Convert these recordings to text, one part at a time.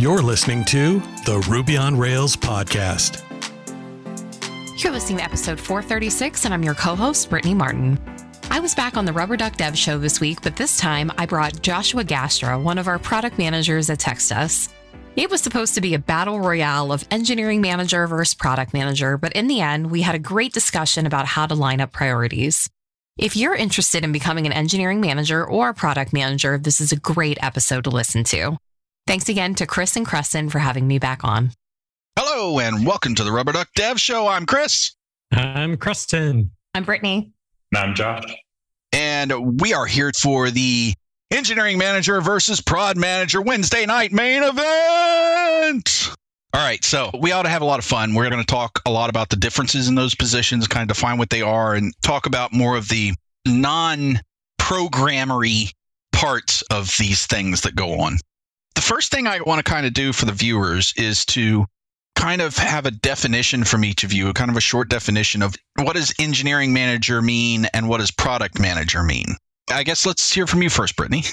You're listening to the Ruby on Rails podcast. You're listening to episode 436, and I'm your co host, Brittany Martin. I was back on the Rubber Duck Dev show this week, but this time I brought Joshua Gaastra, one of our product managers at Textus. It was supposed to be a battle royale of engineering manager versus product manager, but in the end, we had a great discussion about how to line up priorities. If you're interested in becoming an engineering manager or a product manager, this is a great episode to listen to. Thanks again to Chris and Creston for having me back on. Hello and welcome to the Rubber Duck Dev Show. I'm Chris. I'm Creston. I'm Brittany. And I'm Josh. And we are here for the Engineering Manager versus Prod Manager Wednesday night main event. All right, so we ought to have a lot of fun. We're going to talk a lot about the differences in those positions, kind of define what they are, and talk about more of the non programmery parts of these things that go on the first thing I want to kind of do for the viewers is to kind of have a definition from each of you, kind of a short definition of what does engineering manager mean and what does product manager mean. I guess let's hear from you first, Brittany.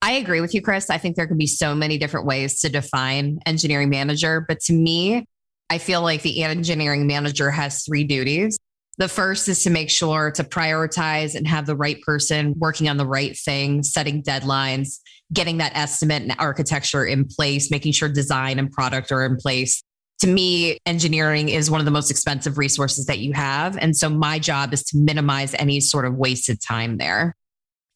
I agree with you, Chris. I think there can be so many different ways to define engineering manager. But to me, I feel like the engineering manager has three duties. The first is to make sure to prioritize and have the right person working on the right thing, setting deadlines, getting that estimate and architecture in place, making sure design and product are in place. To me, engineering is one of the most expensive resources that you have. And so my job is to minimize any sort of wasted time there.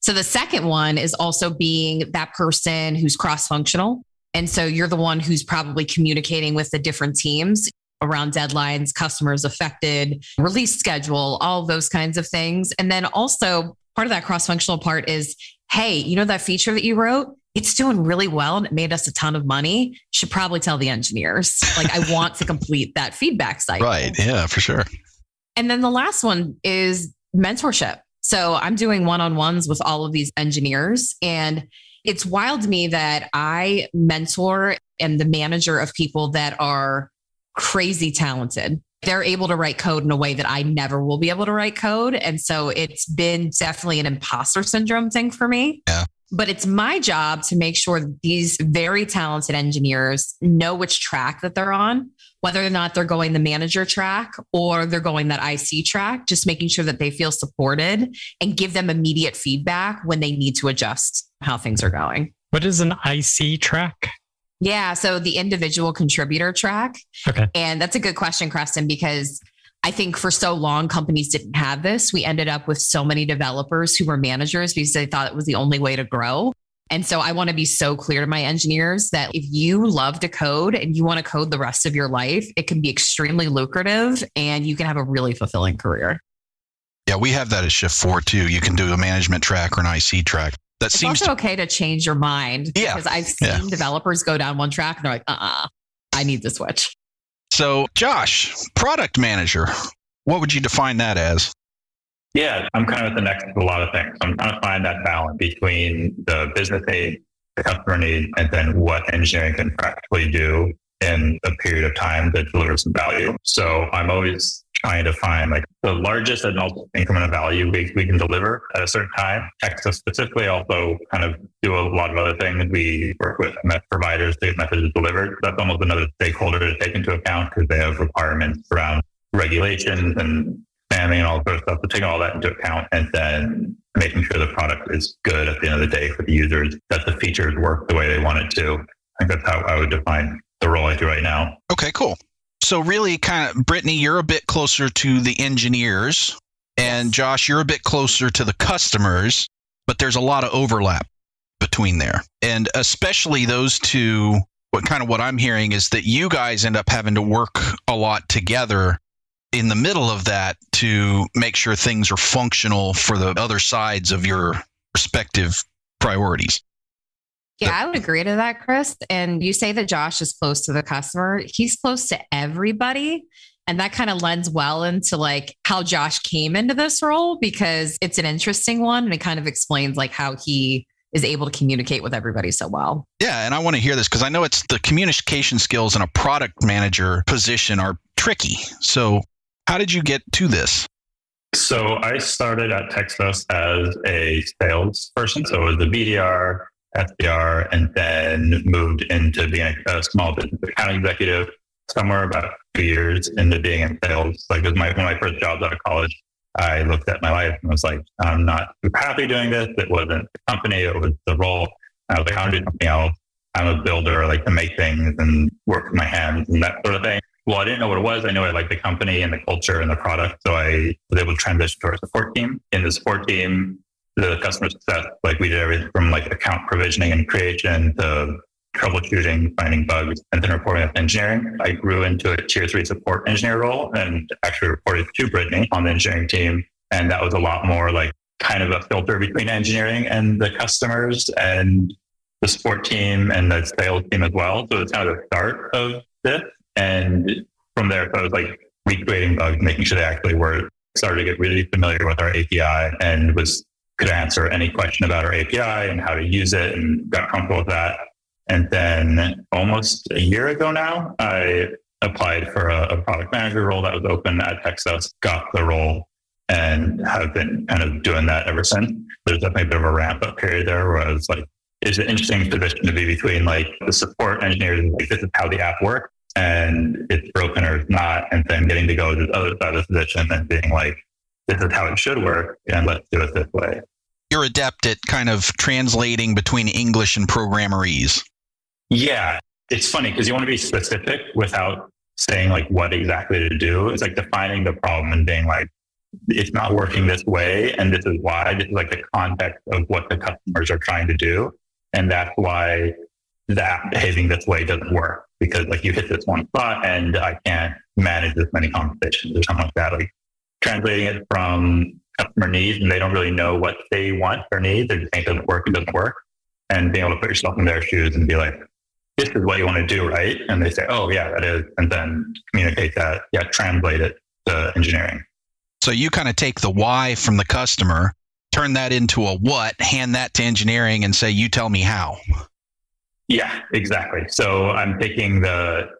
So the second one is also being that person who's cross functional. And so you're the one who's probably communicating with the different teams around deadlines, customers affected, release schedule, all those kinds of things. And then also part of that cross functional part is hey, you know that feature that you wrote? It's doing really well and it made us a ton of money. Should probably tell the engineers. Like, I want to complete that feedback cycle. Right. Yeah, for sure. And then the last one is mentorship. So I'm doing one on ones with all of these engineers. And it's wild to me that I mentor and the manager of people that are crazy talented they're able to write code in a way that I never will be able to write code. And so it's been definitely an imposter syndrome thing for me. Yeah. But it's my job to make sure these very talented engineers know which track that they're on, whether or not they're going the manager track or they're going that IC track, just making sure that they feel supported and give them immediate feedback when they need to adjust how things are going. What is an IC track? Yeah. So the individual contributor track. Okay. And that's a good question, Creston, because I think for so long companies didn't have this. We ended up with so many developers who were managers because they thought it was the only way to grow. And so I want to be so clear to my engineers that if you love to code and you want to code the rest of your life, it can be extremely lucrative and you can have a really fulfilling career. Yeah, we have that at Shift4 too. You can do a management track or an IC track that it's seems also to- okay to change your mind yeah, because I've seen yeah. developers go down one track and they're like, uh uh-uh, uh, I need to switch. So, Josh, product manager, what would you define that as? Yeah, I'm kind of at the next of a lot of things. I'm trying to find that balance between the business need, the customer need, and then what engineering can practically do in a period of time that delivers some value. So I'm always trying to find like the largest and ultimate increment of value we, we can deliver at a certain time. Textus specifically also kind of do a lot of other things. We work with providers to get messages delivered. That's almost another stakeholder to take into account because they have requirements around regulations and spamming and all sort of stuff. So taking all that into account and then making sure the product is good at the end of the day for the users, that the features work the way they want it to. I think that's how I would define the role I do right now. Okay, cool. So really kind of Brittany, you're a bit closer to the engineers and Josh, you're a bit closer to the customers, but there's a lot of overlap between there. And especially those two, what kind of what I'm hearing is that you guys end up having to work a lot together in the middle of that to make sure things are functional for the other sides of your respective priorities. Yeah, I would agree to that, Chris. And you say that Josh is close to the customer. He's close to everybody. And that kind of lends well into like how Josh came into this role because it's an interesting one and it kind of explains like how he is able to communicate with everybody so well. Yeah, and I want to hear this because I know it's the communication skills in a product manager position are tricky. So, how did you get to this? So, I started at Textus as a sales person. So, it was the BDR SDR, and then moved into being a small business account executive somewhere about two years into being in sales. Like it was my, one of my first jobs out of college. I looked at my life and was like, I'm not happy doing this. It wasn't the company, it was the role. I was like, I want to do something else. I'm a builder, I like to make things and work with my hands and that sort of thing. Well, I didn't know what it was. I knew I liked the company and the culture and the product. So I was able to transition to our support team. In the support team, the customer success, like we did everything from like account provisioning and creation to troubleshooting, finding bugs, and then reporting up engineering. I grew into a tier three support engineer role and actually reported to Brittany on the engineering team. And that was a lot more like kind of a filter between engineering and the customers and the support team and the sales team as well. So it's kind of the start of this. And from there, so I was like recreating bugs, making sure they actually were Started to get really familiar with our API and was could answer any question about our API and how to use it and got comfortable with that. And then almost a year ago now, I applied for a, a product manager role that was open at Textus, got the role, and have been kind of doing that ever since. There's definitely a bit of a ramp up period there where I was like, it's an interesting position to be between like the support engineers, like this is how the app works and it's broken or it's not, and then getting to go to the other side of the position and being like, this is how it should work, and let's do it this way. You're adept at kind of translating between English and programmerese. Yeah, it's funny because you want to be specific without saying like what exactly to do. It's like defining the problem and being like, it's not working this way, and this is why. This is like the context of what the customers are trying to do, and that's why that behaving this way doesn't work because like you hit this one spot and I can't manage this many conversations or something like that. Like translating it from customer needs and they don't really know what they want or need. They just think it doesn't work, it doesn't work. And being able to put yourself in their shoes and be like, this is what you want to do, right? And they say, oh, yeah, that is. And then communicate that, yeah, translate it to engineering. So you kind of take the why from the customer, turn that into a what, hand that to engineering and say, you tell me how. Yeah, exactly. So I'm taking the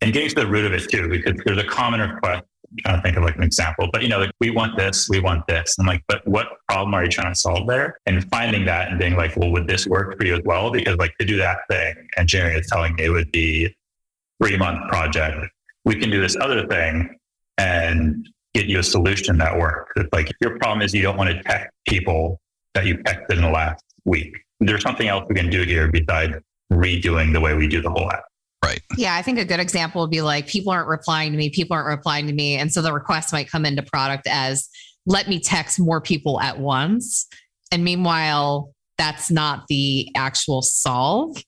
and getting to the root of it too, because there's a common request. Trying to think of like an example, but you know, like we want this, we want this. I'm like, but what problem are you trying to solve there? And finding that and being like, well, would this work for you as well? Because like to do that thing, engineering is telling me it would be three month project. We can do this other thing and get you a solution that works. It's like your problem is you don't want to tech people that you texted in the last week. There's something else we can do here besides redoing the way we do the whole app. Right. Yeah, I think a good example would be like people aren't replying to me, people aren't replying to me. And so the request might come into product as let me text more people at once. And meanwhile, that's not the actual solve.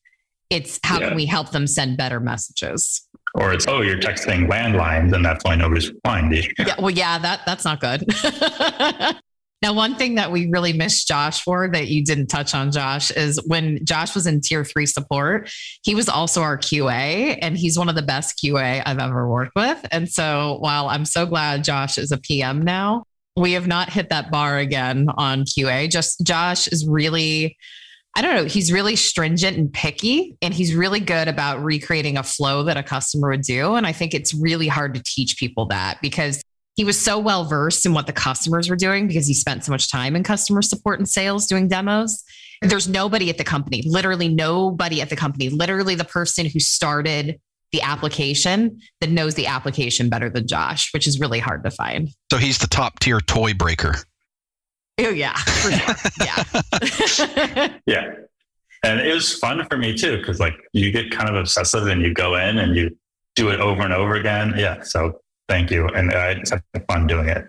It's how yeah. can we help them send better messages? Or it's, oh, you're texting landlines and that's why nobody's replying to you. Yeah, well, yeah, that that's not good. Now, one thing that we really missed Josh for that you didn't touch on, Josh, is when Josh was in tier three support, he was also our QA, and he's one of the best QA I've ever worked with. And so, while I'm so glad Josh is a PM now, we have not hit that bar again on QA. Just Josh is really. I don't know. He's really stringent and picky, and he's really good about recreating a flow that a customer would do. And I think it's really hard to teach people that because he was so well versed in what the customers were doing because he spent so much time in customer support and sales doing demos. There's nobody at the company, literally nobody at the company, literally the person who started the application that knows the application better than Josh, which is really hard to find. So he's the top tier toy breaker. Oh yeah, sure. yeah, yeah. And it was fun for me too, because like you get kind of obsessive and you go in and you do it over and over again. Yeah. So Thank you. And I just had fun doing it.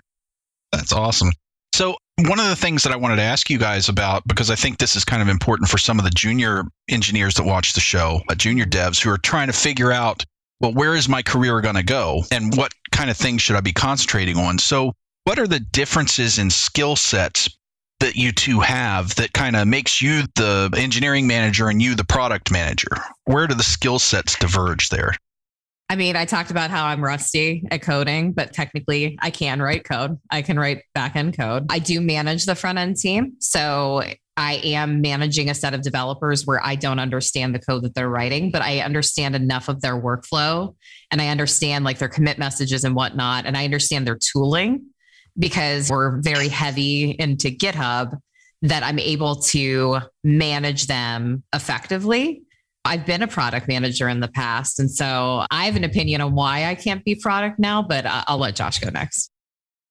That's awesome. So, one of the things that I wanted to ask you guys about, because I think this is kind of important for some of the junior engineers that watch the show, uh, junior devs who are trying to figure out, well, where is my career going to go and what kind of things should I be concentrating on? So, what are the differences in skill sets that you two have that kind of makes you the engineering manager and you the product manager? Where do the skill sets diverge there? I mean, I talked about how I'm rusty at coding, but technically I can write code. I can write back end code. I do manage the front end team. So I am managing a set of developers where I don't understand the code that they're writing, but I understand enough of their workflow and I understand like their commit messages and whatnot. And I understand their tooling because we're very heavy into GitHub that I'm able to manage them effectively. I've been a product manager in the past. And so I have an opinion on why I can't be product now, but I'll let Josh go next.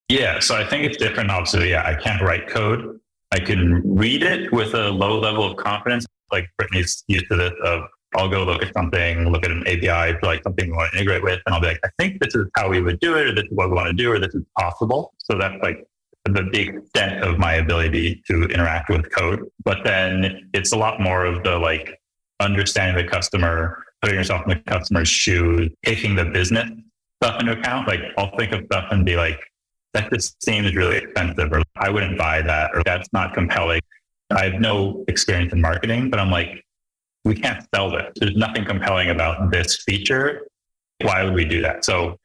Yeah. So I think it's different. Obviously, yeah, I can't write code. I can read it with a low level of confidence. Like Brittany's used to this of I'll go look at something, look at an API for like something we want to integrate with, and I'll be like, I think this is how we would do it, or this is what we want to do, or this is possible. So that's like the, the extent of my ability to interact with code. But then it's a lot more of the like understanding the customer, putting yourself in the customer's shoes, taking the business stuff into account. Like I'll think of stuff and be like, that just seems really expensive, or I wouldn't buy that, or that's not compelling. I have no experience in marketing, but I'm like, we can't sell this. There's nothing compelling about this feature. Why would we do that? So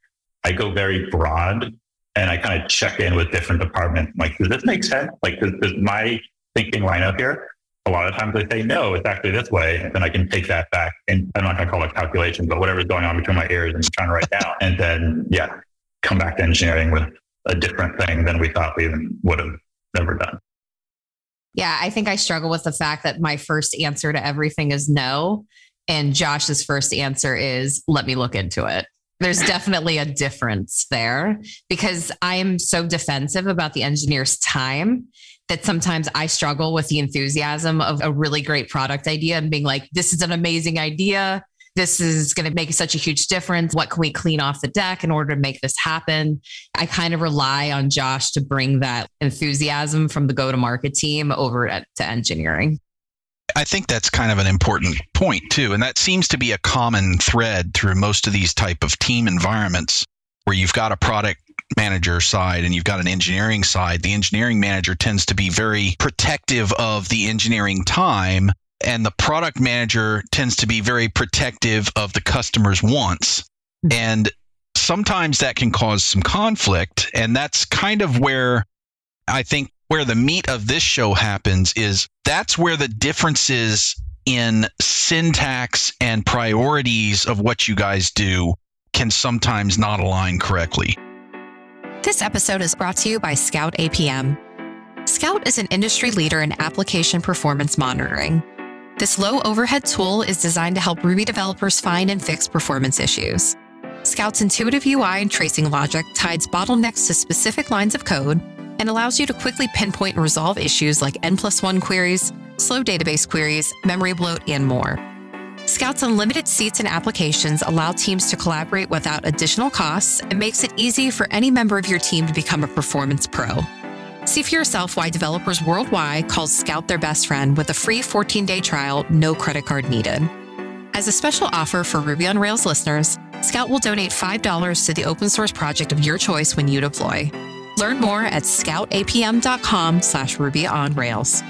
I go very broad and I kind of check in with different departments. I'm like, does this make sense? Like, does, does my thinking line up here? A lot of times they say, no, it's actually this way. Then I can take that back. And I'm not going to call it calculation, but whatever's going on between my ears and trying to write down. And then, yeah, come back to engineering with a different thing than we thought we even would have never done. Yeah, I think I struggle with the fact that my first answer to everything is no. And Josh's first answer is, let me look into it. There's definitely a difference there because I am so defensive about the engineer's time that sometimes I struggle with the enthusiasm of a really great product idea and being like, this is an amazing idea this is going to make such a huge difference. What can we clean off the deck in order to make this happen? I kind of rely on Josh to bring that enthusiasm from the go to market team over to engineering. I think that's kind of an important point too. And that seems to be a common thread through most of these type of team environments where you've got a product manager side and you've got an engineering side. The engineering manager tends to be very protective of the engineering time and the product manager tends to be very protective of the customer's wants. Mm-hmm. And sometimes that can cause some conflict. And that's kind of where I think where the meat of this show happens is that's where the differences in syntax and priorities of what you guys do can sometimes not align correctly. This episode is brought to you by Scout APM. Scout is an industry leader in application performance monitoring. This low overhead tool is designed to help Ruby developers find and fix performance issues. Scout's intuitive UI and tracing logic ties bottlenecks to specific lines of code and allows you to quickly pinpoint and resolve issues like N plus one queries, slow database queries, memory bloat, and more. Scout's unlimited seats and applications allow teams to collaborate without additional costs and makes it easy for any member of your team to become a performance pro. See for yourself why developers worldwide call Scout their best friend with a free 14 day trial, no credit card needed. As a special offer for Ruby on Rails listeners, Scout will donate $5 to the open source project of your choice when you deploy. Learn more at scoutapm.com slash Ruby on Rails.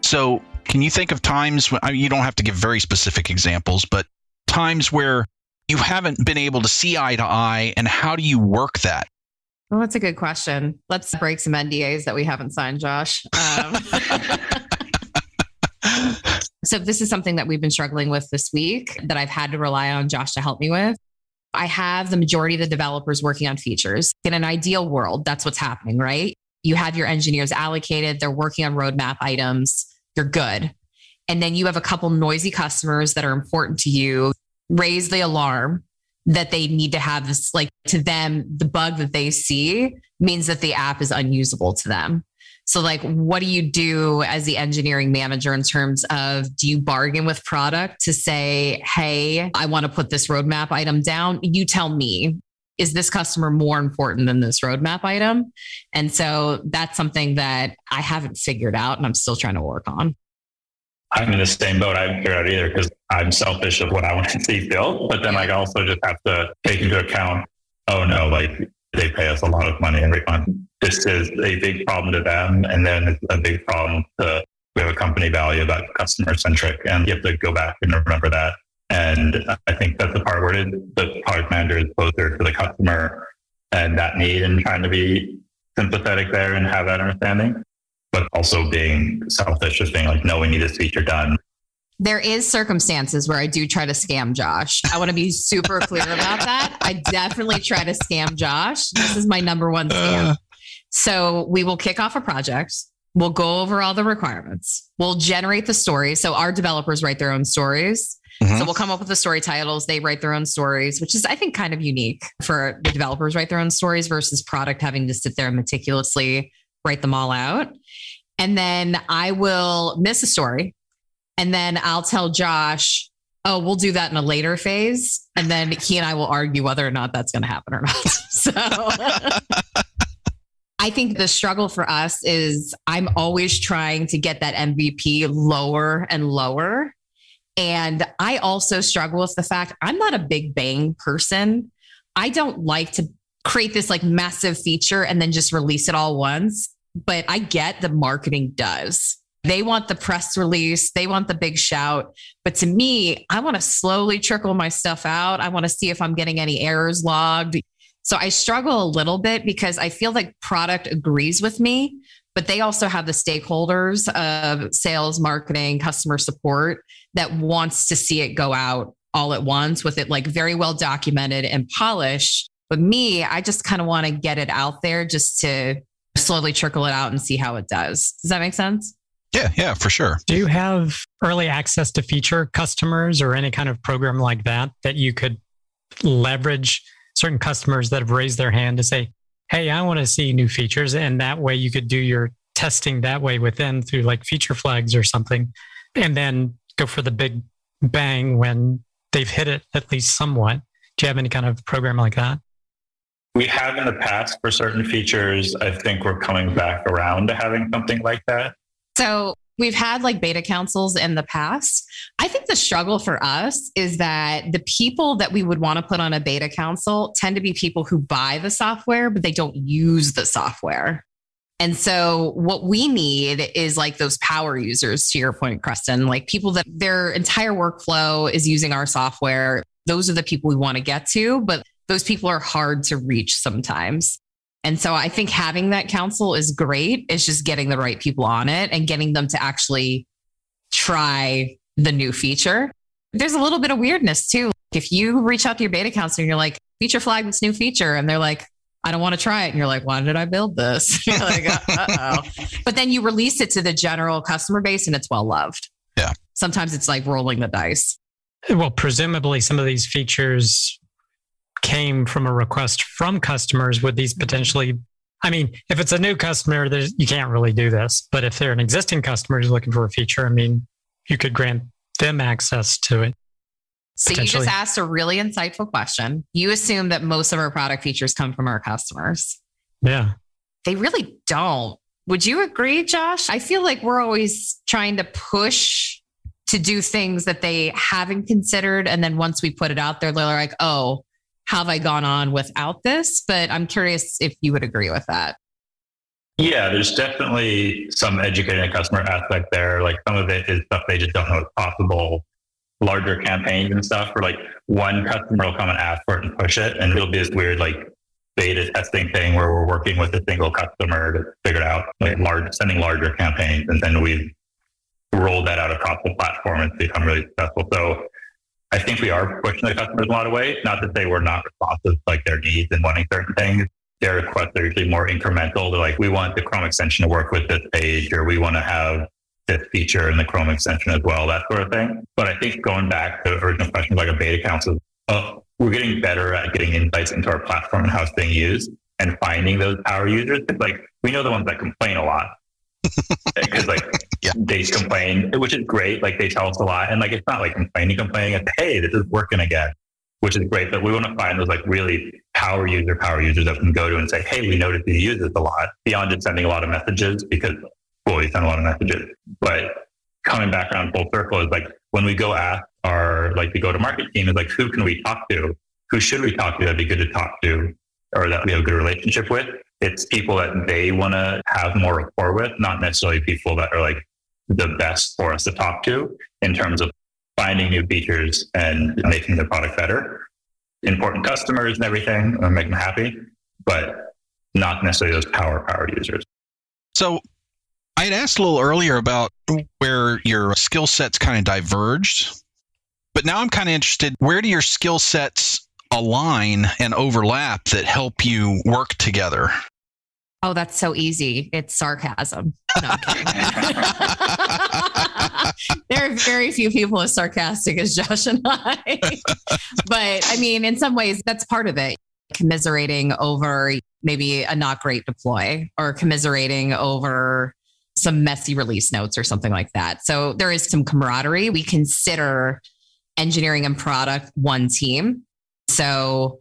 So, can you think of times when I mean, you don't have to give very specific examples, but times where you haven't been able to see eye to eye, and how do you work that? Well, that's a good question. Let's break some NDAs that we haven't signed, Josh. Um, so, this is something that we've been struggling with this week that I've had to rely on Josh to help me with. I have the majority of the developers working on features. In an ideal world, that's what's happening, right? You have your engineers allocated, they're working on roadmap items, you're good. And then you have a couple noisy customers that are important to you, raise the alarm that they need to have this like to them the bug that they see means that the app is unusable to them. So like what do you do as the engineering manager in terms of do you bargain with product to say hey i want to put this roadmap item down? You tell me is this customer more important than this roadmap item and so that's something that i haven't figured out and i'm still trying to work on I'm in the same boat. I haven't figured out either because I'm selfish of what I want to see built. But then I also just have to take into account, oh no, like they pay us a lot of money every month. This is a big problem to them. And then it's a big problem to, we have a company value about customer centric and you have to go back and remember that. And I think that's the part where the product manager is closer to the customer and that need and trying to be sympathetic there and have that understanding but also being selfish, just being like, no, we need this feature done. There is circumstances where I do try to scam Josh. I want to be super clear about that. I definitely try to scam Josh. This is my number one scam. Uh. So we will kick off a project. We'll go over all the requirements. We'll generate the story. So our developers write their own stories. Mhm. So we'll come up with the story titles. They write their own stories, which is, I think, kind of unique for the developers write their own stories versus product having to sit there and meticulously write them all out. And then I will miss a story. And then I'll tell Josh, oh, we'll do that in a later phase. And then he and I will argue whether or not that's going to happen or not. so I think the struggle for us is I'm always trying to get that MVP lower and lower. And I also struggle with the fact I'm not a big bang person. I don't like to create this like massive feature and then just release it all once. But I get the marketing does. They want the press release, they want the big shout. But to me, I want to slowly trickle my stuff out. I want to see if I'm getting any errors logged. So I struggle a little bit because I feel like product agrees with me, but they also have the stakeholders of sales, marketing, customer support that wants to see it go out all at once with it like very well documented and polished. But me, I just kind of want to get it out there just to slowly trickle it out and see how it does. Does that make sense? Yeah, yeah, for sure. Do you have early access to feature customers or any kind of program like that that you could leverage certain customers that have raised their hand to say, hey, I want to see new features. And that way you could do your testing that way within through like feature flags or something, and then go for the big bang when they've hit it at least somewhat. Do you have any kind of program like that? We have in the past for certain features. I think we're coming back around to having something like that. So we've had like beta councils in the past. I think the struggle for us is that the people that we would want to put on a beta council tend to be people who buy the software, but they don't use the software. And so what we need is like those power users to your point, Creston, like people that their entire workflow is using our software. Those are the people we want to get to, but those people are hard to reach sometimes. And so I think having that council is great. It's just getting the right people on it and getting them to actually try the new feature. There's a little bit of weirdness too. If you reach out to your beta council and you're like, feature flag this new feature, and they're like, I don't want to try it. And you're like, why did I build this? You're like, uh oh. But then you release it to the general customer base and it's well loved. Yeah. Sometimes it's like rolling the dice. Well, presumably some of these features came from a request from customers. Would these potentially? I mean, if it's a new customer, you can't really do this. But if they're an existing customer who's looking for a feature, I mean, you could grant them access to it. So you just asked a really insightful question. You assume that most of our product features come from our customers. Yeah. They really don't. Would you agree, Josh? I feel like we're always trying to push to do things that they haven't considered. And then once we put it out there, they're like, oh, have I gone on without this? But I'm curious if you would agree with that. Yeah, there's definitely some educating the customer aspect there. Like some of it is stuff they just don't know is possible. Larger campaigns and stuff where like one customer will come and ask for it and push it. And it'll be this weird like beta testing thing where we're working with a single customer to figure it out, like large sending larger campaigns. And then we've rolled that out across the platform and it's become really successful. So I think we are pushing the customers a lot of ways. Not that they were not responsive to like their needs and wanting certain things. Their requests are usually more incremental. They're like, we want the Chrome extension to work with this page, or we want to have this feature in the Chrome extension as well, that sort of thing. But I think going back to original question, like a beta council, uh, we're getting better at getting insights into our platform and how it's being used and finding those power users. Like we know the ones that complain a lot because like Yeah. they complain, which is great. Like they tell us a lot, and like it's not like complaining, complaining. It's hey, this is working again, which is great. But we want to find those like really power user, power users that can go to and say, hey, we noticed you use this a lot beyond just sending a lot of messages because well, we send a lot of messages, but coming back around full circle is like when we go ask our like the go to market team is like who can we talk to? Who should we talk to that'd be good to talk to or that we have a good relationship with? It's people that they want to have more rapport with, not necessarily people that are like the best for us to talk to in terms of finding new features and making the product better. Important customers and everything, and make them happy, but not necessarily those power power users. So I had asked a little earlier about where your skill sets kind of diverged, but now I'm kind of interested where do your skill sets align and overlap that help you work together? Oh, that's so easy. It's sarcasm. No, there are very few people as sarcastic as Josh and I. but I mean, in some ways, that's part of it. Commiserating over maybe a not great deploy or commiserating over some messy release notes or something like that. So there is some camaraderie. We consider engineering and product one team. So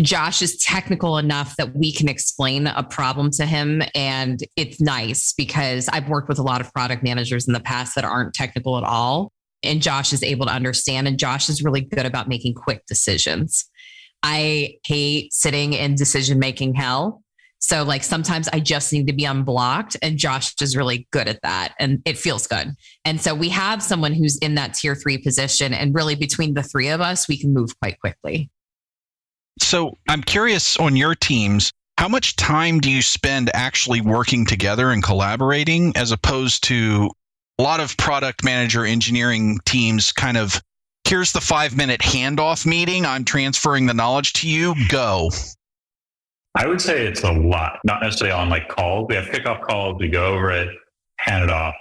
Josh is technical enough that we can explain a problem to him. And it's nice because I've worked with a lot of product managers in the past that aren't technical at all. And Josh is able to understand, and Josh is really good about making quick decisions. I hate sitting in decision making hell. So, like, sometimes I just need to be unblocked, and Josh is really good at that, and it feels good. And so, we have someone who's in that tier three position, and really between the three of us, we can move quite quickly. So I'm curious on your teams, how much time do you spend actually working together and collaborating as opposed to a lot of product manager engineering teams kind of here's the five minute handoff meeting. I'm transferring the knowledge to you. Go. I would say it's a lot, not necessarily on like calls. We have kickoff calls, we go over it, hand it off.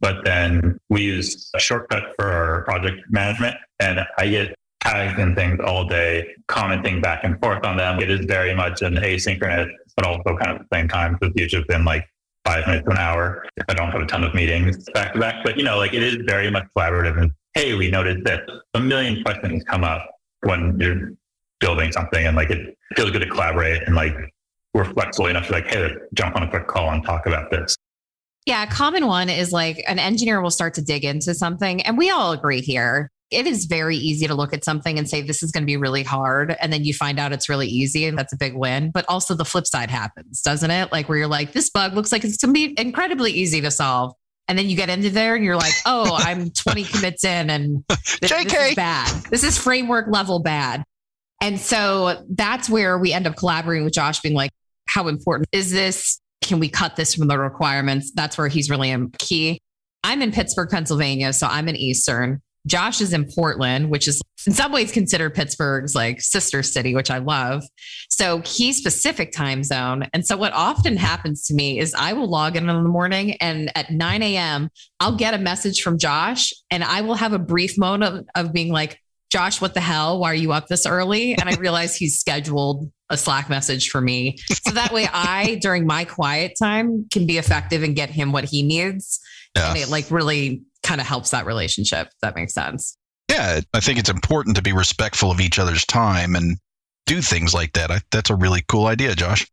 But then we use a shortcut for our project management. And I get tags and things all day, commenting back and forth on them. It is very much an asynchronous, but also kind of the same time. So it's usually been like five minutes to an hour if I don't have a ton of meetings back to back. But you know, like it is very much collaborative. And hey, we noticed this. a million questions come up when you're building something, and like it feels good to collaborate and like we're flexible enough to like, hey, let's jump on a quick call and talk about this. Yeah, a common one is like an engineer will start to dig into something, and we all agree here it is very easy to look at something and say this is going to be really hard and then you find out it's really easy and that's a big win. But also the flip side happens doesn't it? Like where you're like this bug looks like it's going to be incredibly easy to solve. And then you get into there and you're like oh i'm 20 commits in and this, this is bad. This is framework level bad. And so that's where we end up collaborating with josh being like how important is this? Can we cut this from the requirements? That's where he's really key. I'm in pittsburgh pennsylvania so i'm in eastern Josh is in Portland, which is in some ways considered Pittsburgh's like sister city, which I love. So he's Pacific time zone. And so what often happens to me is I will log in in the morning and at 9 a.m., I'll get a message from Josh and I will have a brief moment of, of being like, Josh, what the hell? Why are you up this early? And I realize he's scheduled a Slack message for me. So that way I, during my quiet time, can be effective and get him what he needs. Yeah. And it like really kind of helps that relationship. If that makes sense. Yeah, I think it's important to be respectful of each other's time and do things like that. I, that's a really cool idea, Josh.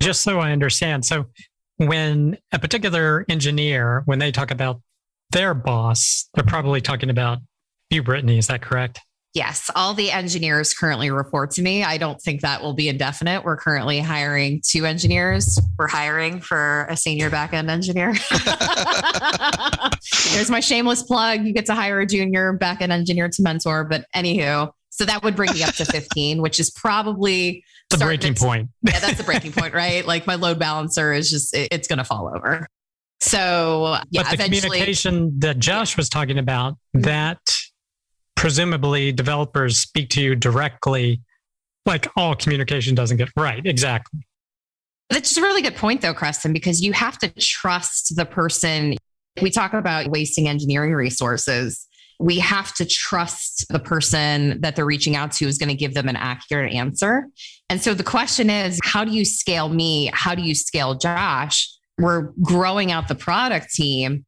Just so I understand. So, when a particular engineer, when they talk about their boss, they're probably talking about you, Brittany. Is that correct? Yes, all the engineers currently report to me. I don't think that will be indefinite. We're currently hiring two engineers. We're hiring for a senior backend engineer. There's my shameless plug. You get to hire a junior backend engineer to mentor. But anywho, so that would bring me up to 15, which is probably the breaking to, point. yeah, that's the breaking point, right? Like my load balancer is just, it, it's going to fall over. So, yeah, but the communication that Josh was talking about, mm-hmm. that presumably developers speak to you directly, like all communication doesn't get right. Exactly. That's a really good point, though, Creston, because you have to trust the person. We talk about wasting engineering resources. We have to trust the person that they're reaching out to is going to give them an accurate answer. And so the question is how do you scale me? How do you scale Josh? We're growing out the product team.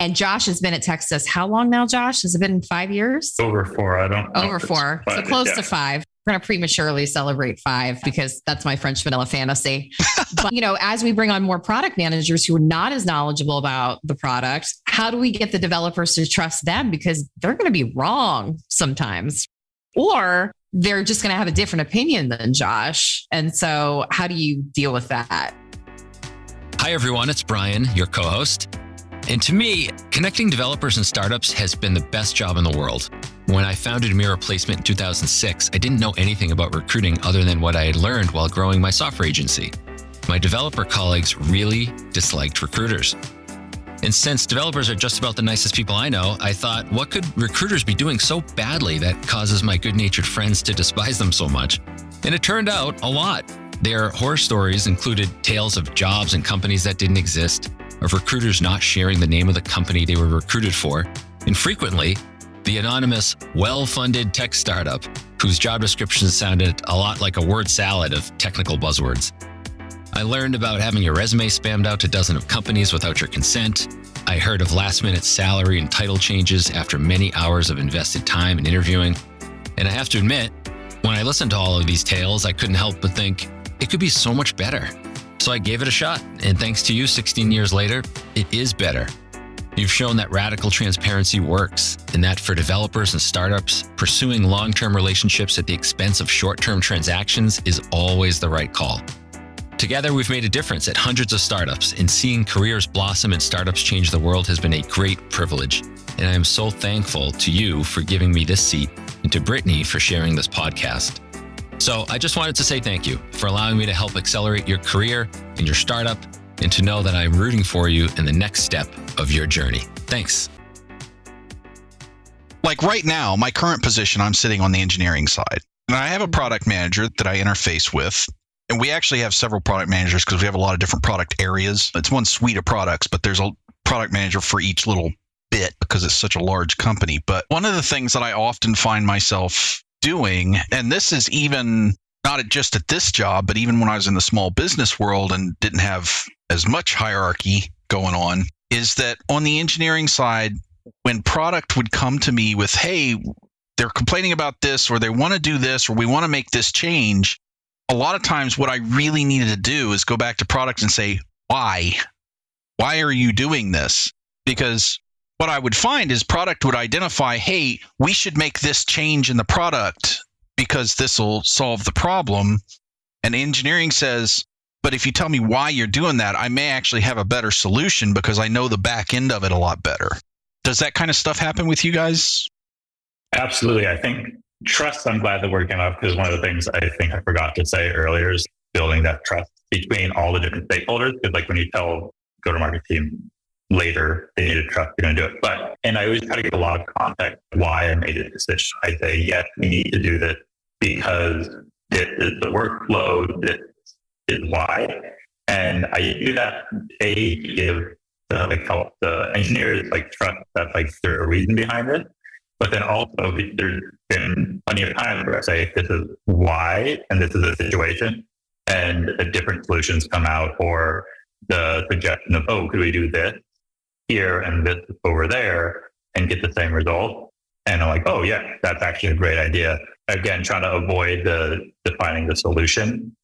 And Josh has been at Textus how long now, Josh? Has it been five years? Over four. I don't Over four. So close yeah. to five. We're going to prematurely celebrate five because that's my French vanilla fantasy. but, you know, as we bring on more product managers who are not as knowledgeable about the product, how do we get the developers to trust them? Because they're going to be wrong sometimes. Or they're just going to have a different opinion than Josh. And so, how do you deal with that? Hi, everyone. It's Brian, your co host. And to me, connecting developers and startups has been the best job in the world. When I founded Mirror Placement in 2006, I didn't know anything about recruiting other than what I had learned while growing my software agency. My developer colleagues really disliked recruiters. And since developers are just about the nicest people I know, I thought, what could recruiters be doing so badly that causes my good natured friends to despise them so much? And it turned out a lot. Their horror stories included tales of jobs and companies that didn't exist, of recruiters not sharing the name of the company they were recruited for, and frequently, the anonymous, well funded tech startup whose job description sounded a lot like a word salad of technical buzzwords. I learned about having your resume spammed out to dozens of companies without your consent. I heard of last minute salary and title changes after many hours of invested time and interviewing. And I have to admit, when I listened to all of these tales, I couldn't help but think it could be so much better. So I gave it a shot. And thanks to you, 16 years later, it is better. You've shown that radical transparency works, and that for developers and startups, pursuing long term relationships at the expense of short term transactions is always the right call. Together, we've made a difference at hundreds of startups, and seeing careers blossom and startups change the world has been a great privilege. And I am so thankful to you for giving me this seat and to Brittany for sharing this podcast. So I just wanted to say thank you for allowing me to help accelerate your career and your startup, and to know that I'm rooting for you in the next step of your journey. Thanks. Like right now, my current position, I'm sitting on the engineering side. And I have a product manager that I interface with. And we actually have several product managers because we have a lot of different product areas. It's one suite of products, but there's a product manager for each little bit because it's such a large company. But one of the things that I often find myself doing, and this is even not just at this job, but even when I was in the small business world and didn't have as much hierarchy going on, is that on the engineering side, when product would come to me with, hey, they're complaining about this, or they want to do this, or we want to make this change, a lot of times what I really needed to do is go back to product and say, why? Why are you doing this? Because what I would find is product would identify, hey, we should make this change in the product because this will solve the problem. And engineering says, but if you tell me why you're doing that, I may actually have a better solution because I know the back end of it a lot better. Does that kind of stuff happen with you guys? Absolutely. I think trust, I'm glad that we're came up because one of the things I think I forgot to say earlier is building that trust between all the different stakeholders. Because like when you tell go to market team later they need to trust you're going to do it. But and I always try to give a lot of context why I made a decision. I say yes, we need to do this because this is the workflow. This is why, and I do that a to give the like help the engineers like trust that like there's a reason behind it. But then also, there's been plenty of times where I say, this is why, and this is a situation, and different solutions come out, or the suggestion of, oh, could we do this here and this over there and get the same result? And I'm like, oh, yeah, that's actually a great idea. Again, trying to avoid the defining the solution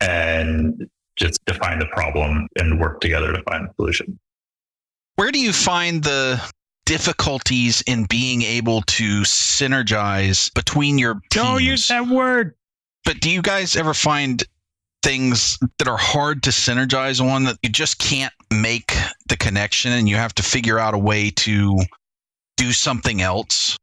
and just define the problem and work together to find the solution. Where do you find the difficulties in being able to synergize between your teams. Don't use that word. But do you guys ever find things that are hard to synergize on that you just can't make the connection and you have to figure out a way to do something else?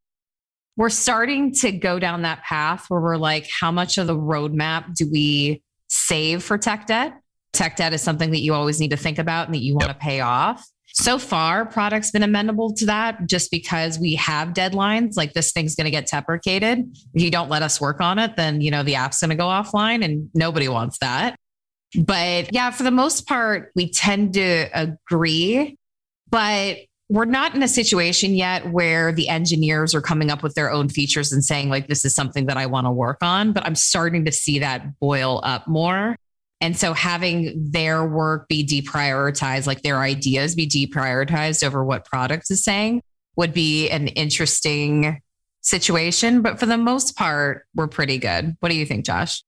We're starting to go down that path where we're like, how much of the roadmap do we save for tech debt? Tech debt is something that you always need to think about and that you want yep. to pay off. So far, product's been amenable to that just because we have deadlines. Like this thing's going to get deprecated. If you don't let us work on it, then, you know, the app's going to go offline and nobody wants that. But yeah, for the most part, we tend to agree, but we're not in a situation yet where the engineers are coming up with their own features and saying, like, this is something that I want to work on. But I'm starting to see that boil up more. And so having their work be deprioritized, like their ideas be deprioritized over what product is saying would be an interesting situation. But for the most part, we're pretty good. What do you think, Josh?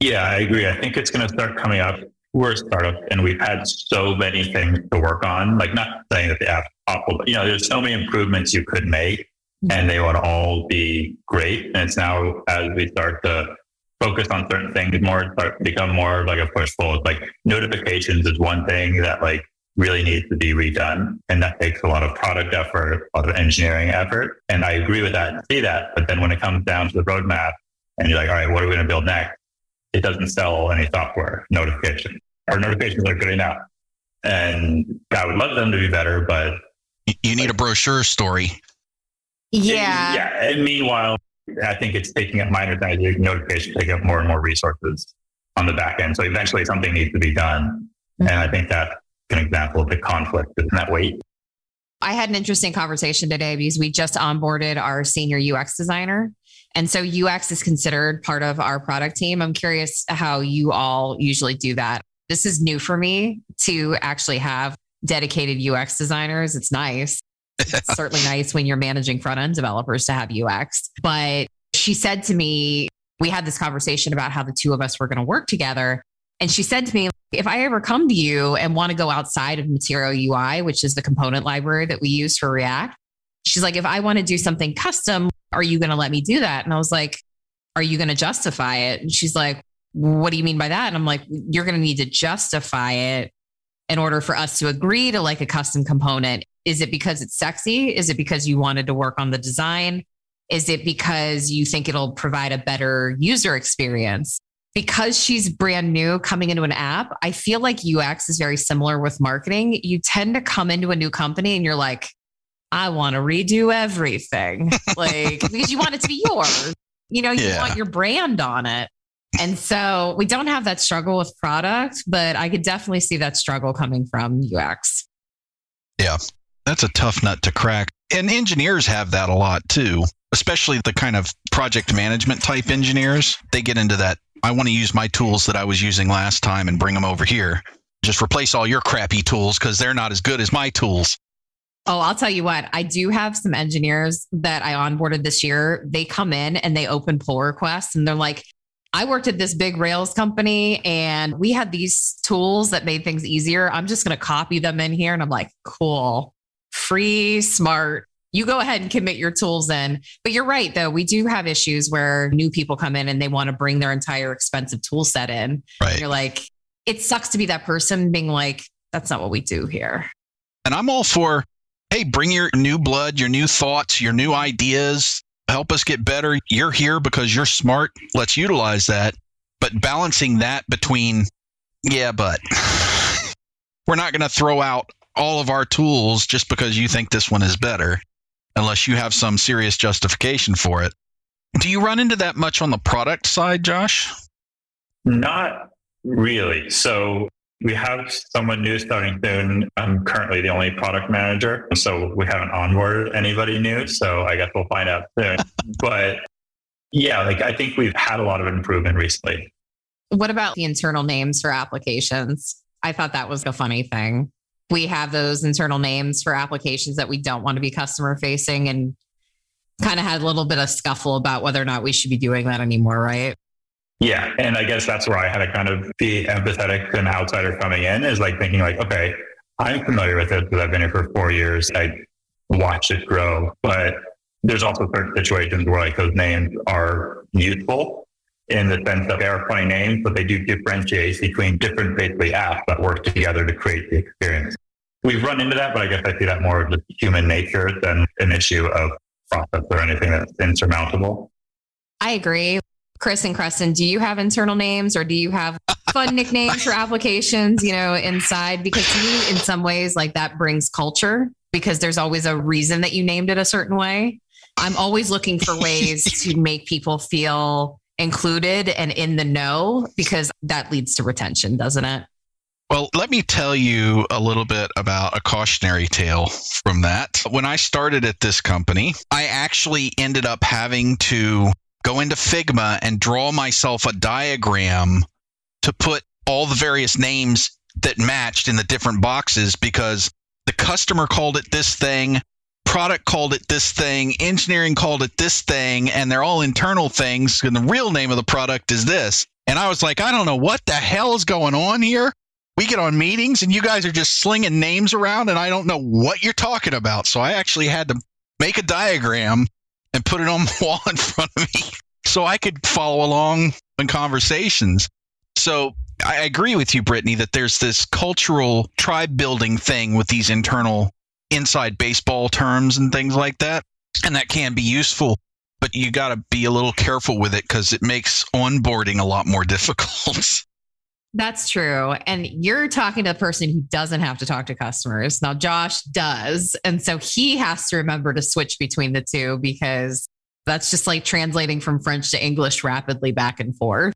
Yeah, I agree. I think it's going to start coming up. We're a startup and we've had so many things to work on. Like, not saying that the app's awful, but you know, there's so many improvements you could make mm-hmm. and they would all be great. And it's now as we start to focus on certain things more, become more like a push pull. Like notifications is one thing that like really needs to be redone. And that takes a lot of product effort, a lot of engineering effort. And I agree with that and see that. But then when it comes down to the roadmap and you're like, all right, what are we going to build next? It doesn't sell any software notification. Our notifications are good enough. And I would love them to be better, but you need like, a brochure story. Yeah. And, yeah. And meanwhile, I think it's taking up minor things. notifications, taking up more and more resources on the back end. So eventually something needs to be done. And I think that's an example of the conflict, isn't that wait? I had an interesting conversation today because we just onboarded our senior UX designer. And so UX is considered part of our product team. I'm curious how you all usually do that. This is new for me to actually have dedicated UX designers. It's nice. It's certainly nice when you're managing front end developers to have UX. But she said to me, we had this conversation about how the two of us were going to work together. And she said to me, if I ever come to you and want to go outside of Material UI, which is the component library that we use for React, she's like, if I want to do something custom, are you going to let me do that? And I was like, are you going to justify it? And she's like, what do you mean by that? And I'm like, you're going to need to justify it in order for us to agree to like a custom component. Is it because it's sexy? Is it because you wanted to work on the design? Is it because you think it'll provide a better user experience? Because she's brand new coming into an app, I feel like UX is very similar with marketing. You tend to come into a new company and you're like, I want to redo everything. like, because you want it to be yours. You know, you Yeah. want your brand on it. And so we don't have that struggle with product, but I could definitely see that struggle coming from UX. Yeah, that's a tough nut to crack. And engineers have that a lot too, especially the kind of project management type engineers. They get into that. I want to use my tools that I was using last time and bring them over here. Just replace all your crappy tools because they're not as good as my tools. Oh, I'll tell you what, I do have some engineers that I onboarded this year. They come in and they open pull requests and they're like, I worked at this big Rails company and we had these tools that made things easier. I'm just going to copy them in here. And I'm like, cool, free, smart. You go ahead and commit your tools in. But you're right, though. We do have issues where new people come in and they want to bring their entire expensive tool set in. And Right. you're like, it sucks to be that person being like, that's not what we do here. And I'm all for, hey, bring your new blood, your new thoughts, your new ideas, help us get better. You're here because you're smart. Let's utilize that. But balancing that between, yeah, but we're not going to throw out all of our tools just because you think this one is better, unless you have some serious justification for it. Do you run into that much on the product side, Josh? Not really. So we have someone new starting soon. I'm currently the only product manager. So we haven't onboarded anybody new. So I guess we'll find out soon. but yeah, like I think we've had a lot of improvement recently. What about the internal names for applications? I thought that was a funny thing. We have those internal names for applications that we don't want to be customer facing and kind of had a little bit of scuffle about whether or not we should be doing that anymore, right? Yeah. And I guess that's where I had to kind of be empathetic to an outsider coming in is like thinking like, okay, I'm familiar with it because I've been here for four years. I watched it grow, but there's also certain situations where like those names are useful in the sense that they are funny names, but they do differentiate between different basically apps that work together to create the experience. We've run into that, but I guess I see that more of human nature than an issue of process or anything that's insurmountable. I agree. Chris and Creston, do you have internal names or do you have fun nicknames for applications, you know, inside? Because to me, in some ways, like that brings culture because there's always a reason that you named it a certain way. I'm always looking for ways to make people feel included and in the know because that leads to retention, doesn't it? Well, let me tell you a little bit about a cautionary tale from that. When I started at this company, I actually ended up having to go into Figma and draw myself a diagram to put all the various names that matched in the different boxes because the customer called it this thing, product called it this thing, engineering called it this thing, and they're all internal things. And the real name of the product is this. And I was like, I don't know what the hell is going on here we get on meetings and you guys are just slinging names around and I don't know what you're talking about. So I actually had to make a diagram and put it on the wall in front of me so I could follow along in conversations. So I agree with you, Brittany, that there's this cultural tribe building thing with these internal inside baseball terms and things like that. And that can be useful, but you got to be a little careful with it because it makes onboarding a lot more difficult. That's true. And you're talking to a person who doesn't have to talk to customers. Now, Josh does. And so he has to remember to switch between the two because that's just like translating from French to English rapidly back and forth.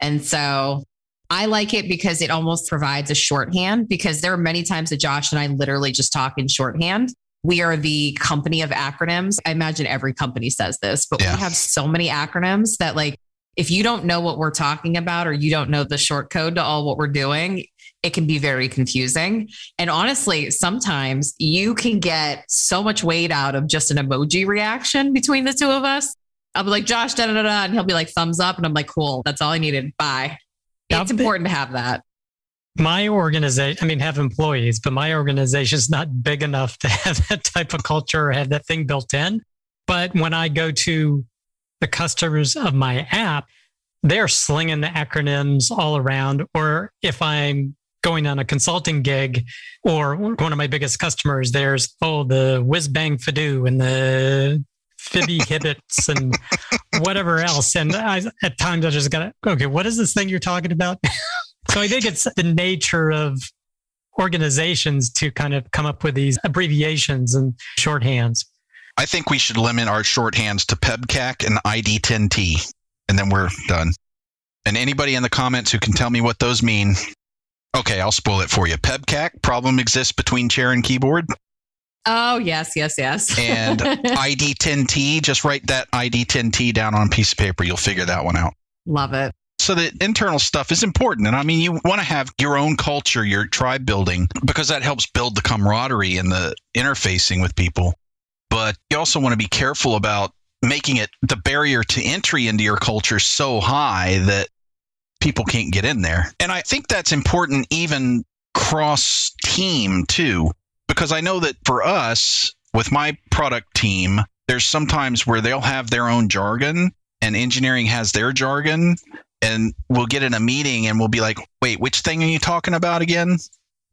And so I like it because it almost provides a shorthand because there are many times that Josh and I literally just talk in shorthand. We are the company of acronyms. I imagine every company says this, but Yeah. we have so many acronyms that like if you don't know what we're talking about or you don't know the short code to all what we're doing, it can be very confusing. And honestly, sometimes you can get so much weight out of just an emoji reaction between the two of us. I'll be like, Josh, da da da da. And he'll be like, thumbs up. And I'm like, cool. That's all I needed. Bye. It's important to have that. my organization, I mean, have employees, but my organization is not big enough to have that type of culture or have that thing built in. But when I go to the customers of my app, they're slinging the acronyms all around. Or if I'm going on a consulting gig or one of my biggest customers, there's, oh, the whiz bang fadoo and the fibby hibbits and whatever else. And I, at times I just got to, okay, what is this thing you're talking about? So I think it's the nature of organizations to kind of come up with these abbreviations and shorthands. I think we should limit our shorthands to PEBKAC and ID10T, and then we're done. And anybody in the comments who can tell me what those mean, okay, I'll spoil it for you. PEBKAC, problem exists between chair and keyboard. Oh, yes, yes, yes. And ID10T, just write that ID10T down on a piece of paper. You'll figure that one out. Love it. So the internal stuff is important. And I mean, you want to have your own culture, your tribe building, because that helps build the camaraderie and the interfacing with people. But you also want to be careful about making it the barrier to entry into your culture so high that people can't get in there. And I think that's important even cross team too, because I know that for us with my product team, there's sometimes where they'll have their own jargon and engineering has their jargon and we'll get in a meeting and we'll be like, wait, which thing are you talking about again?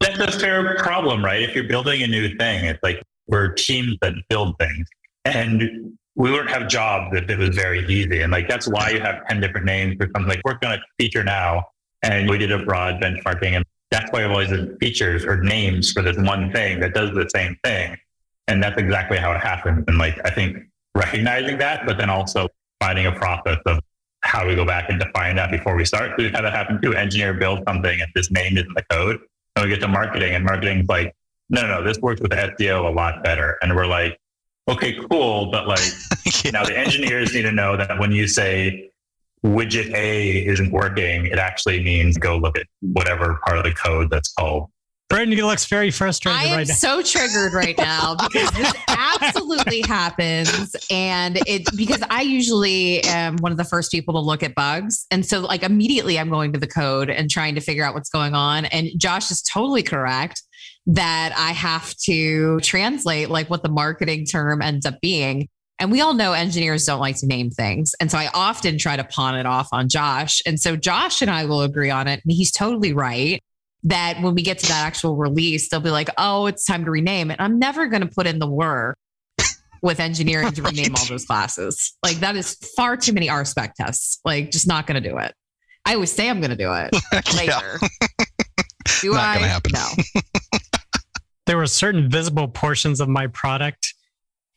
That's a fair problem, right? If you're building a new thing, it's like we're teams that build things. And we wouldn't have jobs if it was very easy. And like that's why you have 10 different names for something like working on a feature now. And we did a broad benchmarking. And that's why I've always had features or names for this one thing that does the same thing. And that's exactly how it happens. And like I think recognizing that, but then also finding a process of how we go back and define that before we start. We've had that happen too. Engineer build something and this name isn't the code. And we get to marketing and marketing's like, no, no, this works with SEO a lot better. And we're like, okay, cool. But like now the engineers need to know that when you say widget A isn't working, it actually means go look at whatever part of the code that's called. Brandon looks very frustrated I am right now. so triggered right now because this absolutely happens. And it because I usually am one of the first people to look at bugs. And so like immediately I'm going to the code and trying to figure out what's going on. And Josh is totally correct that I have to translate like what the marketing term ends up being. And we all know engineers don't like to name things. And so I often try to pawn it off on Josh. And so Josh and I will agree on it. And he's totally right that when we get to that actual release, they'll be like, oh, it's time to rename it. I'm never going to put in the work with engineering to rename all those classes. Like that is far too many RSpec tests. Like just not going to do it. I always say I'm going to do it later. Do Not I? gonna happen. No. there were certain visible portions of my product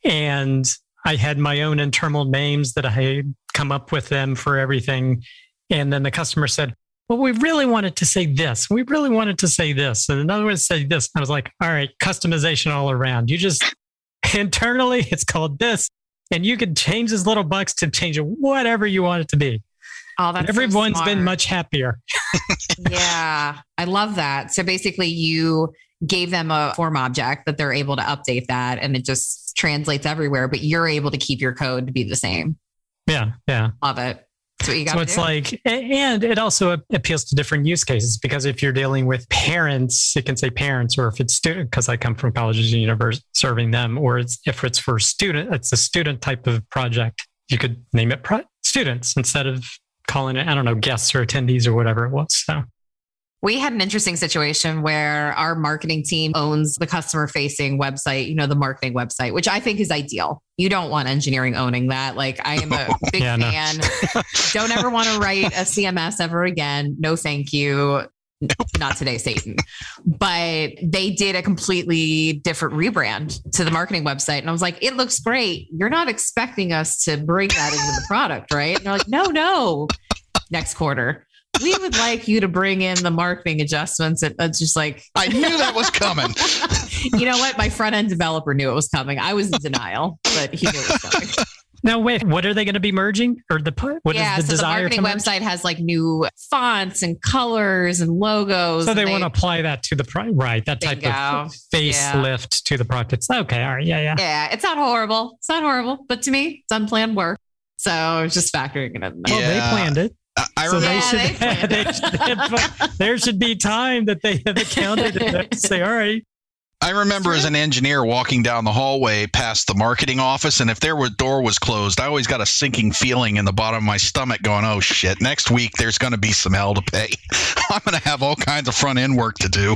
and I had my own internal names that I had come up with them for everything. And then the customer said, well, we really wanted to say this. We really wanted to say this. And another one said this. I was like, all right, customization all around. You just internally, it's called this. And you can change this little box to change it whatever you want it to be. Oh, that's so Everyone's been much happier. yeah, I love that. So basically, you gave them a form object that they're able to update that and it just translates everywhere, but you're able to keep your code to be the same. Yeah. Yeah. Love it. That's what you got So it's do. like, and it also appeals to different use cases because if you're dealing with parents, it can say parents, or if it's student, because I come from colleges and universities serving them, or it's, if it's for student, it's a student type of project. You could name it pro- students instead of calling it, I don't know, guests or attendees or whatever it was. So we had an interesting situation where our marketing team owns the customer facing website, you know, the marketing website, which I think is ideal. You don't want engineering owning that. Like, I am a big Yeah, no. fan. don't ever want to write a CMS ever again. No, thank you. Not today, Satan. But they did a completely different rebrand to the marketing website. And I was like, it looks great. You're not expecting us to bring that into the product, right? And they're like, no, no. Next quarter. We would like you to bring in the marketing adjustments. And it's just like, I knew that was coming. you know what? My front end developer knew it was coming. I was in denial, but he knew it was coming. Now, wait, what are they going to be merging? Or the pu- what is yeah, the so the marketing to website has like new fonts and colors and logos. So they and want to apply that to the product, right that type Bingo. of facelift to the product. It's okay. All right. Yeah. Yeah. Yeah, it's not horrible. It's not horrible, but to me, it's unplanned work. So I was just factoring it in. Well, Yeah. they planned it. I, I So remember. they Yeah, should, they planned they should- there should be time that they have accounted and say, all right, I remember as an engineer walking down the hallway past the marketing office, and if their door was closed, I always got a sinking feeling in the bottom of my stomach going, oh shit, next week there's going to be some hell to pay. I'm going to have all kinds of front end work to do,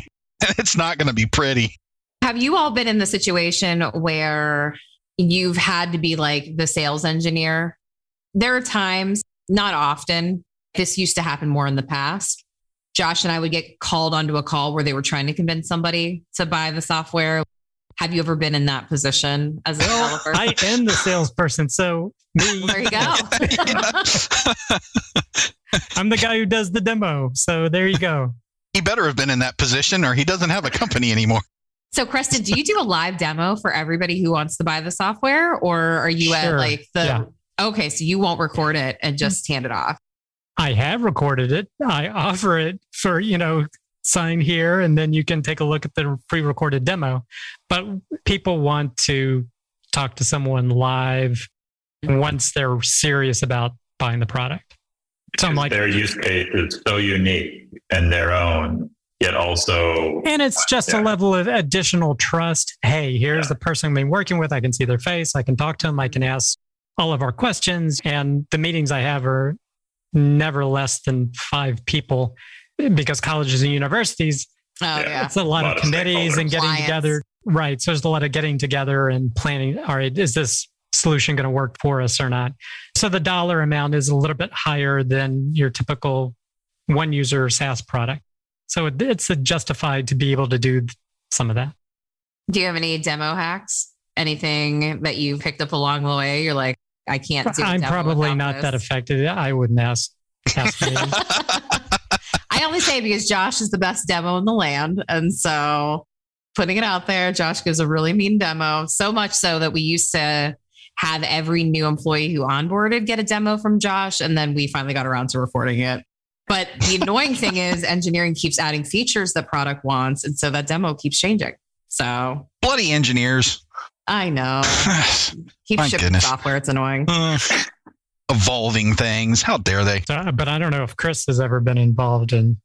and it's not going to be pretty. Have you all been in the situation where you've had to be like the sales engineer? There are times, not often, this used to happen more in the past. Josh and I would get called onto a call where they were trying to convince somebody to buy the software. Have you ever been in that position as a developer? I am the salesperson. So me, there you go. I'm the guy who does the demo. So there you go. he better have been in that position, or he doesn't have a company anymore. So, Creston, do you do a live demo for everybody who wants to buy the software, or are you at like the? Yeah. Okay, so you won't record it and just hand it off. I have recorded it. I offer it for, you know, sign here and then you can take a look at the pre recorded demo. But people want to talk to someone live once they're serious about buying the product. So I'm like, their use case is so unique and their own, yet also and it's just a level of additional trust. Hey, here's the person I've been working with. I can see their face. I can talk to them. I can ask all of our questions. And the meetings I have are never less than five people because colleges and universities, Oh Yeah. yeah. it's a lot, A lot of of committees and getting Clients. together. Right. So there's a lot of getting together and planning. All right, is this solution going to work for us or not? So the dollar amount is a little bit higher than your typical one user SaaS product. So it, it's justified to be able to do some of that. Do you have any demo hacks? Anything that you picked up along the way? You're like, I can't do. a I'm probably without not that affected. I wouldn't ask. ask me. I only say because Josh is the best demo in the land, and so putting it out there, Josh gives a really mean demo. So much so that we used to have every new employee who onboarded get a demo from Josh, and then we finally got around to recording it. But the annoying thing is, engineering keeps adding features that product wants, and so that demo keeps changing. So Bloody engineers. I know. Keep My shipping goodness. software. It's annoying. Uh, evolving things. How dare they? So, but I don't know if Chris has ever been involved in.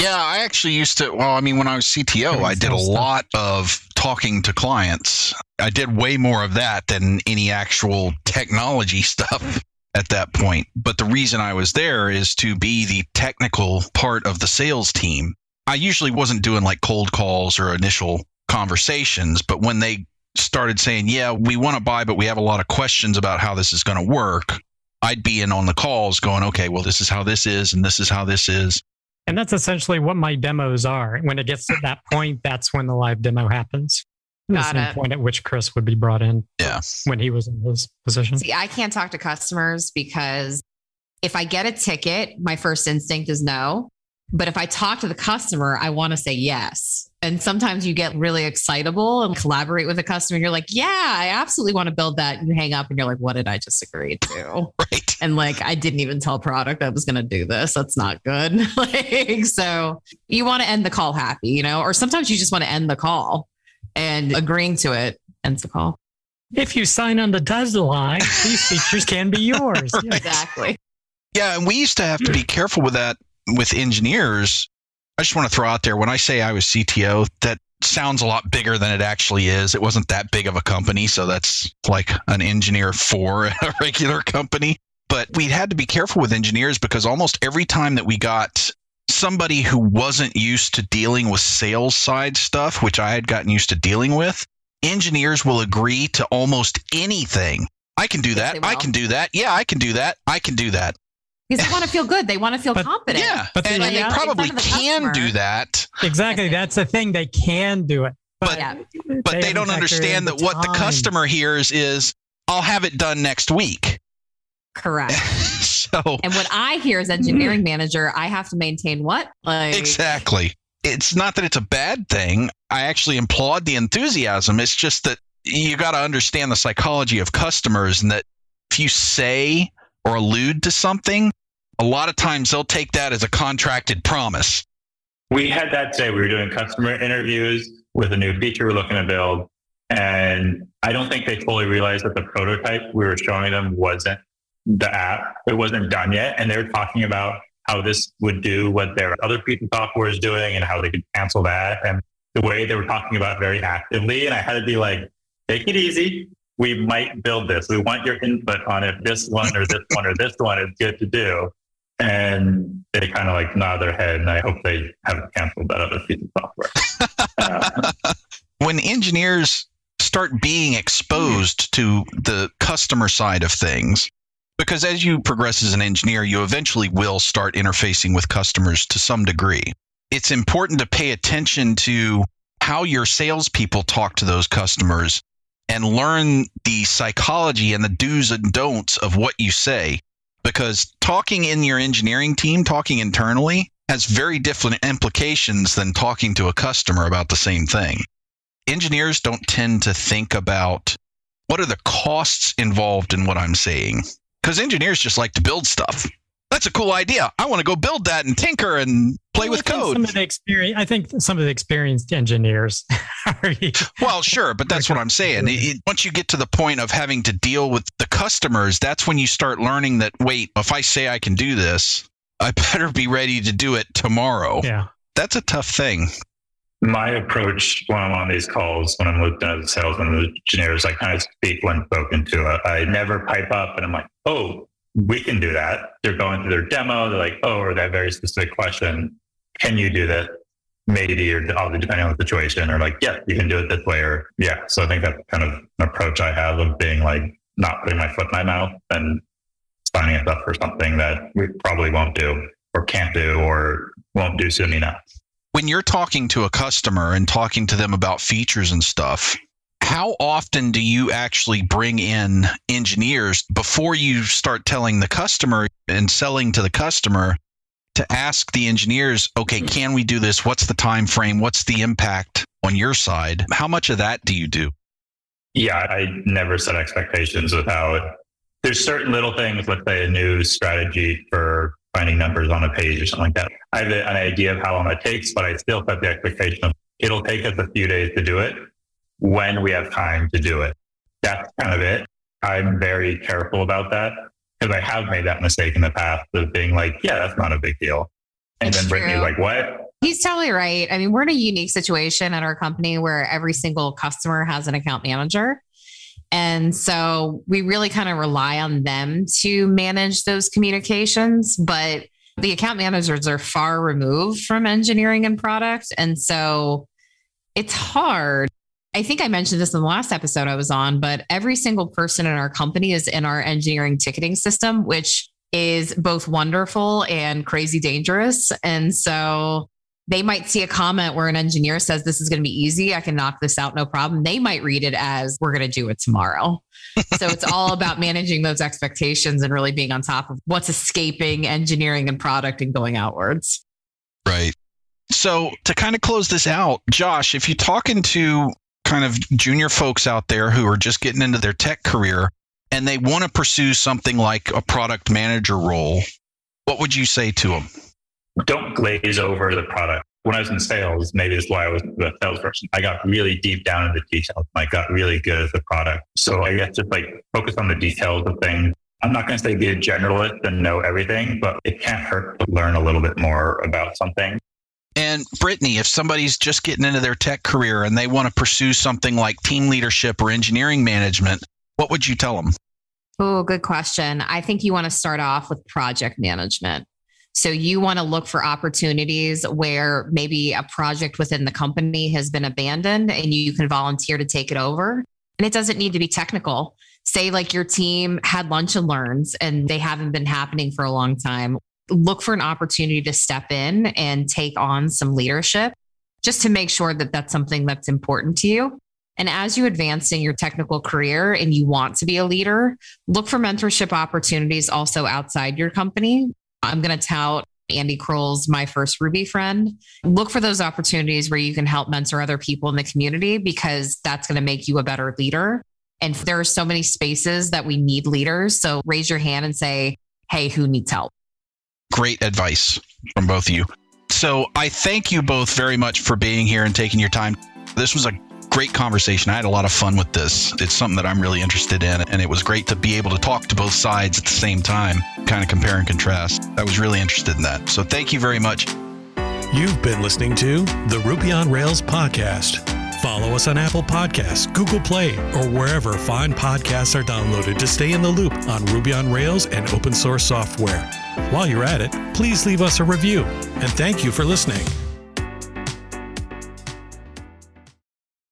Yeah, I actually used to. Well, I mean, when I was CTO, I did a stuff. lot of talking to clients. I did way more of that than any actual technology stuff at that point. But the reason I was there is to be the technical part of the sales team. I usually wasn't doing like cold calls or initial conversations, but when they started saying, Yeah, we want to buy, but we have a lot of questions about how this is going to work, I'd be in on the calls going, Okay, well, this is how this is, and this is how this is. And that's essentially what my demos are. When it gets to that point, that's when the live demo happens. The Got same it. point at which Chris would be brought in Yeah. when he was in his position. See, I can't talk to customers because if I get a ticket, my first instinct is no. But if I talk to the customer, I want to say yes. And sometimes you get really excitable and collaborate with a customer. And you're like, yeah, I absolutely want to build that. And you hang up and you're like, what did I just agree to? Right. And like, I didn't even tell product I was going to do this. That's not good. like, so you want to end the call happy, you know, or sometimes you just want to end the call and agreeing to it ends the call. If you sign on the dotted line, these features can be yours. Yeah. Exactly. Yeah, and we used to have to be careful with that with engineers. I just want to throw out there when I say I was CTO, that sounds a lot bigger than it actually is. It wasn't that big of a company, so that's like an engineer for a regular company. But we had to be careful with engineers because almost every time that we got somebody who wasn't used to dealing with sales side stuff, which I had gotten used to dealing with, engineers will agree to almost anything. I can do that. I can do that. Yeah, I can do that. I can do that. Because they want to feel good. They want to feel But- confident. Yeah, But and, the and they reality- probably in front of the can customer. do that, Exactly. That's the thing. They can do it. But, Yeah. but they, haven't don't factored understand in that what the customer hears is, "I'll have it done next week." Correct. So And what I hear as engineering mm. manager, I have to maintain what? Like exactly. It's not that it's a bad thing. I actually applaud the enthusiasm. It's just that you got to understand the psychology of customers and that if you say or allude to something, a lot of times they'll take that as a contracted promise. We had that today. We were doing customer interviews with a new feature we're looking to build. And I don't think they fully realized that the prototype we were showing them wasn't the app. It wasn't done yet. And they were talking about how this would do what their other piece of software is doing and how they could cancel that. And the way they were talking about very actively. And I had to be like, take it easy. We might build this. We want your input on if this one or this one or this one is good to do. And they kind of like nod their head. And I hope they haven't canceled that other piece of software. Uh, when engineers start being exposed to the customer side of things, because as you progress as an engineer, you eventually will start interfacing with customers to some degree. It's important to pay attention to how your salespeople talk to those customers and learn the psychology and the do's and don'ts of what you say. Because talking in your engineering team, talking internally, has very different implications than talking to a customer about the same thing. Engineers don't tend to think about what are the costs involved in what I'm saying because engineers just like to build stuff. That's a cool idea. I want to go build that and tinker and play Well, with code. Some of the experience, I think some of the experienced engineers are Well, sure, but that's what I'm saying. It- it- once you get to the point of having to deal with the customers, that's when you start learning that wait, if I say I can do this, I better be ready to do it tomorrow. yeah. That's a tough thing. my approach when I'm on these calls, when I'm looped into the salesman, the engineers, I kind of speak when spoken to. I, I never pipe up and I'm like, oh, we can do that. They're going through their demo. They're like, oh, or that very specific question. Can you do this? Maybe, or obviously depending on the situation, or like, yeah, you can do it this way, or yeah. So I think that's kind of an approach I have of being like not putting my foot in my mouth and signing us up for something that we probably won't do or can't do or won't do soon enough. When you're talking to a customer and talking to them about features and stuff, how often do you actually bring in engineers before you start telling the customer and selling to the customer to ask the engineers, okay, can we do this? What's the time frame? What's the impact on your side? How much of that do you do? Yeah, I never set expectations without. There's certain little things, let's say a new strategy for finding numbers on a page or something like that. I have an idea of how long it takes, but I still set the expectation of it'll take us a few days to do it when we have time to do it. That's kind of it. I'm very careful about that because I have made that mistake in the past of being like, yeah, that's not a big deal. And It's then Brittany's true. like, what? He's totally right. I mean, we're in a unique situation at our company where every single customer has an account manager. And so we really kind of rely on them to manage those communications. But the account managers are far removed from engineering and product. And so it's hard. I think I mentioned this in the last episode I was on, but every single person in our company is in our engineering ticketing system, which is both wonderful and crazy dangerous. And so they might see a comment where an engineer says, This is going to be easy. I can knock this out, no problem. They might read it as, We're going to do it tomorrow. so it's all about managing those expectations and really being on top of what's escaping engineering and product and going outwards. Right. So to kind of close this out, Josh, if you're talking to kind of junior folks out there who are just getting into their tech career and they want to pursue something like a product manager role, what would you say to them? don't glaze over the product. When I was in sales, maybe that's why I was the salesperson. I got really deep down in the details. I got really good at the product. So I guess just like focus on the details of things. I'm not going to say be a generalist and know everything, but it can't hurt to learn a little bit more about something. And Brittany, if somebody's just getting into their tech career and they want to pursue something like team leadership or engineering management, what would you tell them? Oh, good question. I think you want to start off with project management. So you want to look for opportunities where maybe a project within the company has been abandoned and you can volunteer to take it over. And it doesn't need to be technical. Say like your team had lunch and learns and they haven't been happening for a long time. Look for an opportunity to step in and take on some leadership just to make sure that that's something that's important to you. And as you advance in your technical career and you want to be a leader, look for mentorship opportunities also outside your company. I'm going to tout Andy Croll's My First Ruby Friend. Look for those opportunities where you can help mentor other people in the community because that's going to make you a better leader. And there are so many spaces that we need leaders. So raise your hand and say, hey, who needs help? Great advice from both of you. So I thank you both very much for being here and taking your time. This was a great conversation. I had a lot of fun with this. It's something that I'm really interested in, and it was great to be able to talk to both sides at the same time, kind of compare and contrast. I was really interested in that. So thank you very much. You've been listening to the Ruby on Rails podcast. Follow us on Apple Podcasts, Google Play, or wherever fine podcasts are downloaded to stay in the loop on Ruby on Rails and open source software. While you're at it, please leave us a review. And thank you for listening.